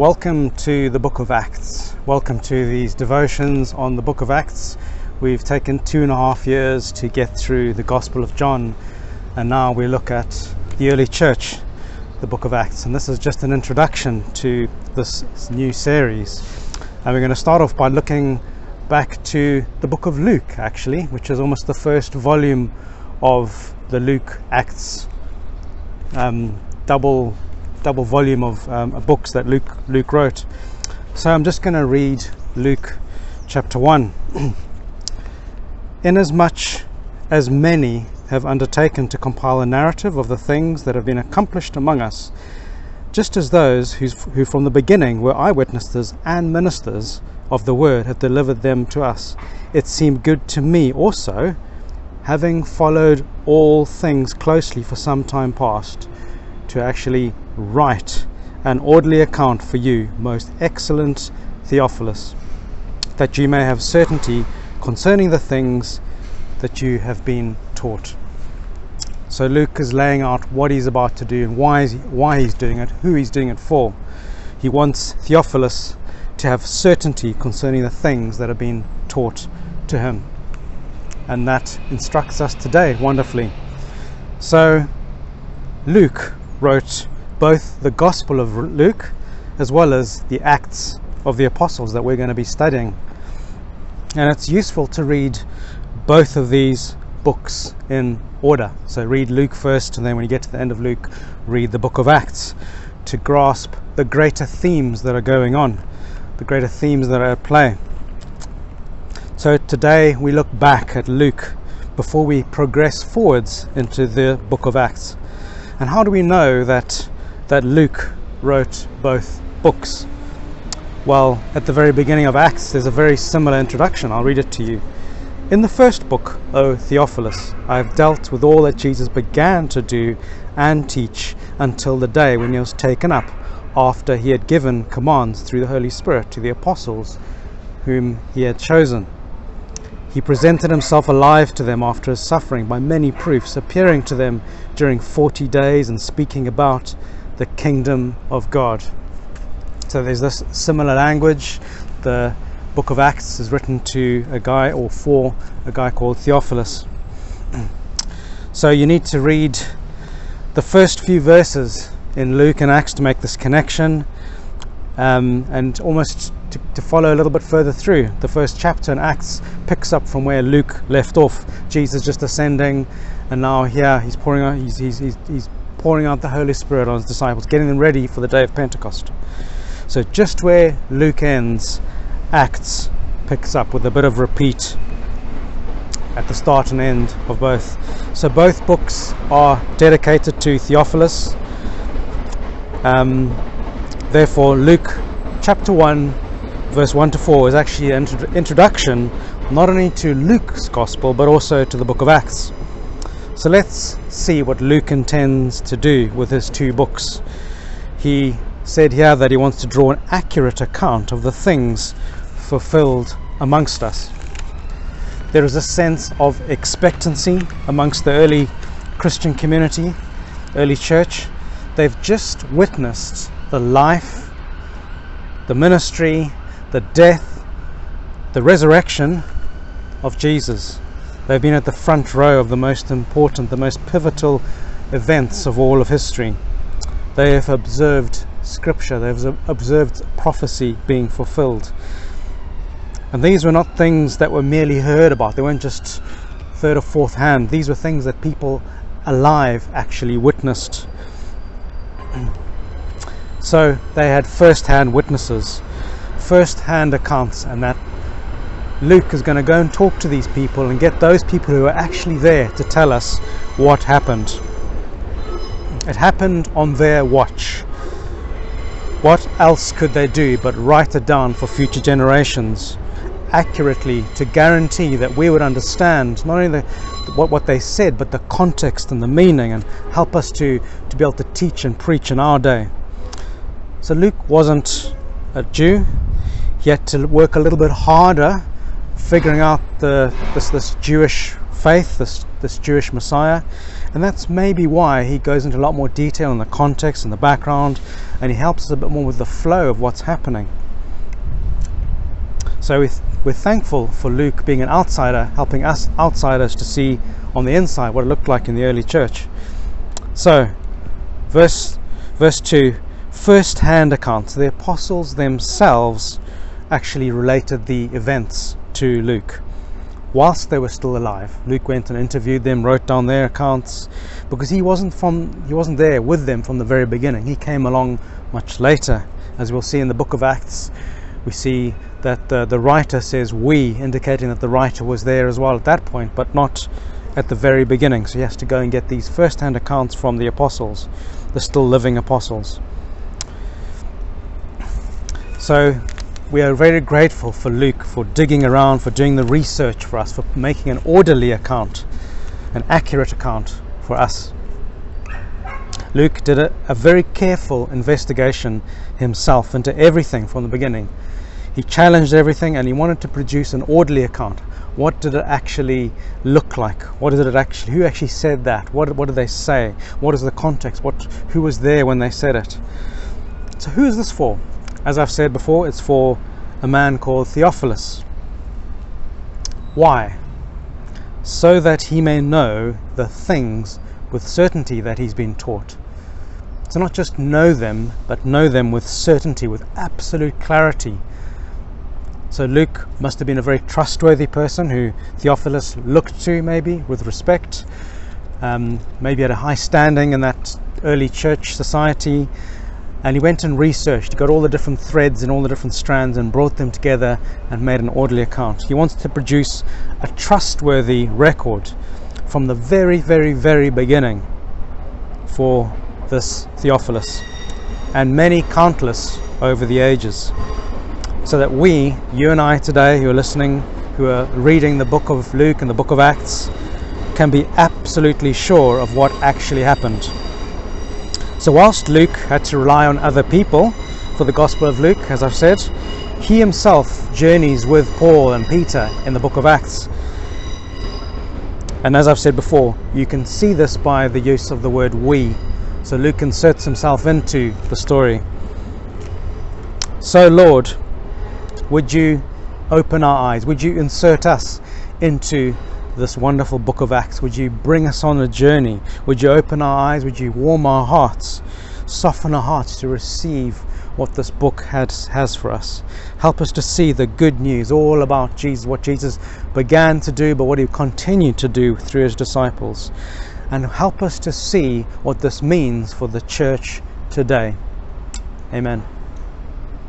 Welcome to the book of Acts. Welcome to these devotions on the book of Acts. We've taken two and a half years to get through the Gospel of John, and now we look at the early church, the book of Acts. And this is just an introduction to this new series. And we're going to start off by looking back to the book of Luke, actually, which is almost the first volume of the Luke Acts um, double double volume of um, books that Luke Luke wrote. So I'm just going to read Luke chapter 1. Inasmuch as many have undertaken to compile a narrative of the things that have been accomplished among us, just as those who from the beginning were eyewitnesses and ministers of the word have delivered them to us, it seemed good to me also, having followed all things closely for some time past, to actually write an orderly account for you, most excellent Theophilus, that you may have certainty concerning the things that you have been taught. So Luke is laying out what he's about to do and why, why he's doing it, who he's doing it for. He wants Theophilus to have certainty concerning the things that have been taught to him. And that instructs us today wonderfully. So Luke wrote both the Gospel of Luke as well as the Acts of the Apostles that we're going to be studying. And it's useful to read both of these books in order. So read Luke first, and then when you get to the end of Luke, read the book of Acts to grasp the greater themes that are going on, the greater themes that are at play. So today we look back at Luke before we progress forwards into the book of Acts. And how do we know that that Luke wrote both books? Well, at the very beginning of Acts, there's a very similar introduction. I'll read it to you. In the first book, O Theophilus, I have dealt with all that Jesus began to do and teach until the day when he was taken up, after he had given commands through the Holy Spirit to the apostles whom he had chosen. He presented himself alive to them after his suffering by many proofs, appearing to them during forty days and speaking about the kingdom of God. So there's this similar language. The book of Acts is written to a guy or for a guy called Theophilus. so you need to read the first few verses in Luke and Acts to make this connection um, and almost to, to, follow a little bit further through. The first chapter in Acts picks up from where Luke left off. Jesus just ascending, and now here he's pouring out, he's, he's, he's, he's pouring out the Holy Spirit on his disciples, getting them ready for the day of Pentecost. So, just where Luke ends, Acts picks up with a bit of repeat at the start and end of both. So, both books are dedicated to Theophilus. Um, therefore, Luke chapter 1, verse 1 to 4 is actually an introduction not only to Luke's gospel but also to the book of Acts. So let's see what Luke intends to do with his two books. He said here that he wants to draw an accurate account of the things fulfilled amongst us. There is a sense of expectancy amongst the early Christian community, early church. They've just witnessed the life, the ministry, the death, the resurrection of Jesus. They've been at the front row of the most important, the most pivotal events of all of history. They have observed scripture, they've observed prophecy being fulfilled. And these were not things that were merely heard about, they weren't just third or fourth hand. These were things that people alive actually witnessed. So they had first hand witnesses, first hand accounts, and that Luke is going to go and talk to these people and get those people who are actually there to tell us what happened. It happened on their watch. What else could they do but write it down for future generations accurately to guarantee that we would understand not only the, what, what they said but the context and the meaning and help us to, to be able to teach and preach in our day? So Luke wasn't a Jew. He had to work a little bit harder figuring out the this, this Jewish faith, this this Jewish Messiah. And that's maybe why he goes into a lot more detail in the context and the background, and he helps us a bit more with the flow of what's happening. So we're thankful for Luke being an outsider, helping us outsiders to see on the inside what it looked like in the early church. So, verse verse 2 first hand accounts. The apostles themselves actually related the events to Luke whilst they were still alive. Luke went and interviewed them, wrote down their accounts because he wasn't from he wasn't there with them from the very beginning. He came along much later. As we'll see in the book of Acts, we see that the, the writer says we, indicating that the writer was there as well at that point, but not at the very beginning. So he has to go and get these first hand accounts from the apostles, the still living apostles. So we are very grateful for Luke for digging around, for doing the research for us, for making an orderly account, an accurate account for us. Luke did a, a very careful investigation himself into everything from the beginning. He challenged everything and he wanted to produce an orderly account. What did it actually look like? What did it actually? Who actually said that? What, what did they say? What is the context? What who was there when they said it? So who is this for? As I've said before, it's for a man called Theophilus. Why? So that he may know the things with certainty that he's been taught. To not just know them, but know them with certainty, with absolute clarity. So Luke must have been a very trustworthy person who Theophilus looked to, maybe with respect. Um, maybe had a high standing in that early church society, and he went and researched, he got all the different threads and all the different strands and brought them together and made an orderly account. He wants to produce a trustworthy record from the very, very, very beginning for this Theophilus and many countless over the ages. So that we, you and I today, who are listening, who are reading the book of Luke and the book of Acts, can be absolutely sure of what actually happened. So, whilst Luke had to rely on other people for the Gospel of Luke, as I've said, he himself journeys with Paul and Peter in the book of Acts. And as I've said before, you can see this by the use of the word we. So Luke inserts himself into the story. So, Lord, would you open our eyes? Would you insert us into this wonderful book of Acts. Would you bring us on a journey? Would you open our eyes? Would you warm our hearts, soften our hearts to receive what this book has, has for us? Help us to see the good news all about Jesus, what Jesus began to do, but what he continued to do through his disciples. And help us to see what this means for the church today. Amen.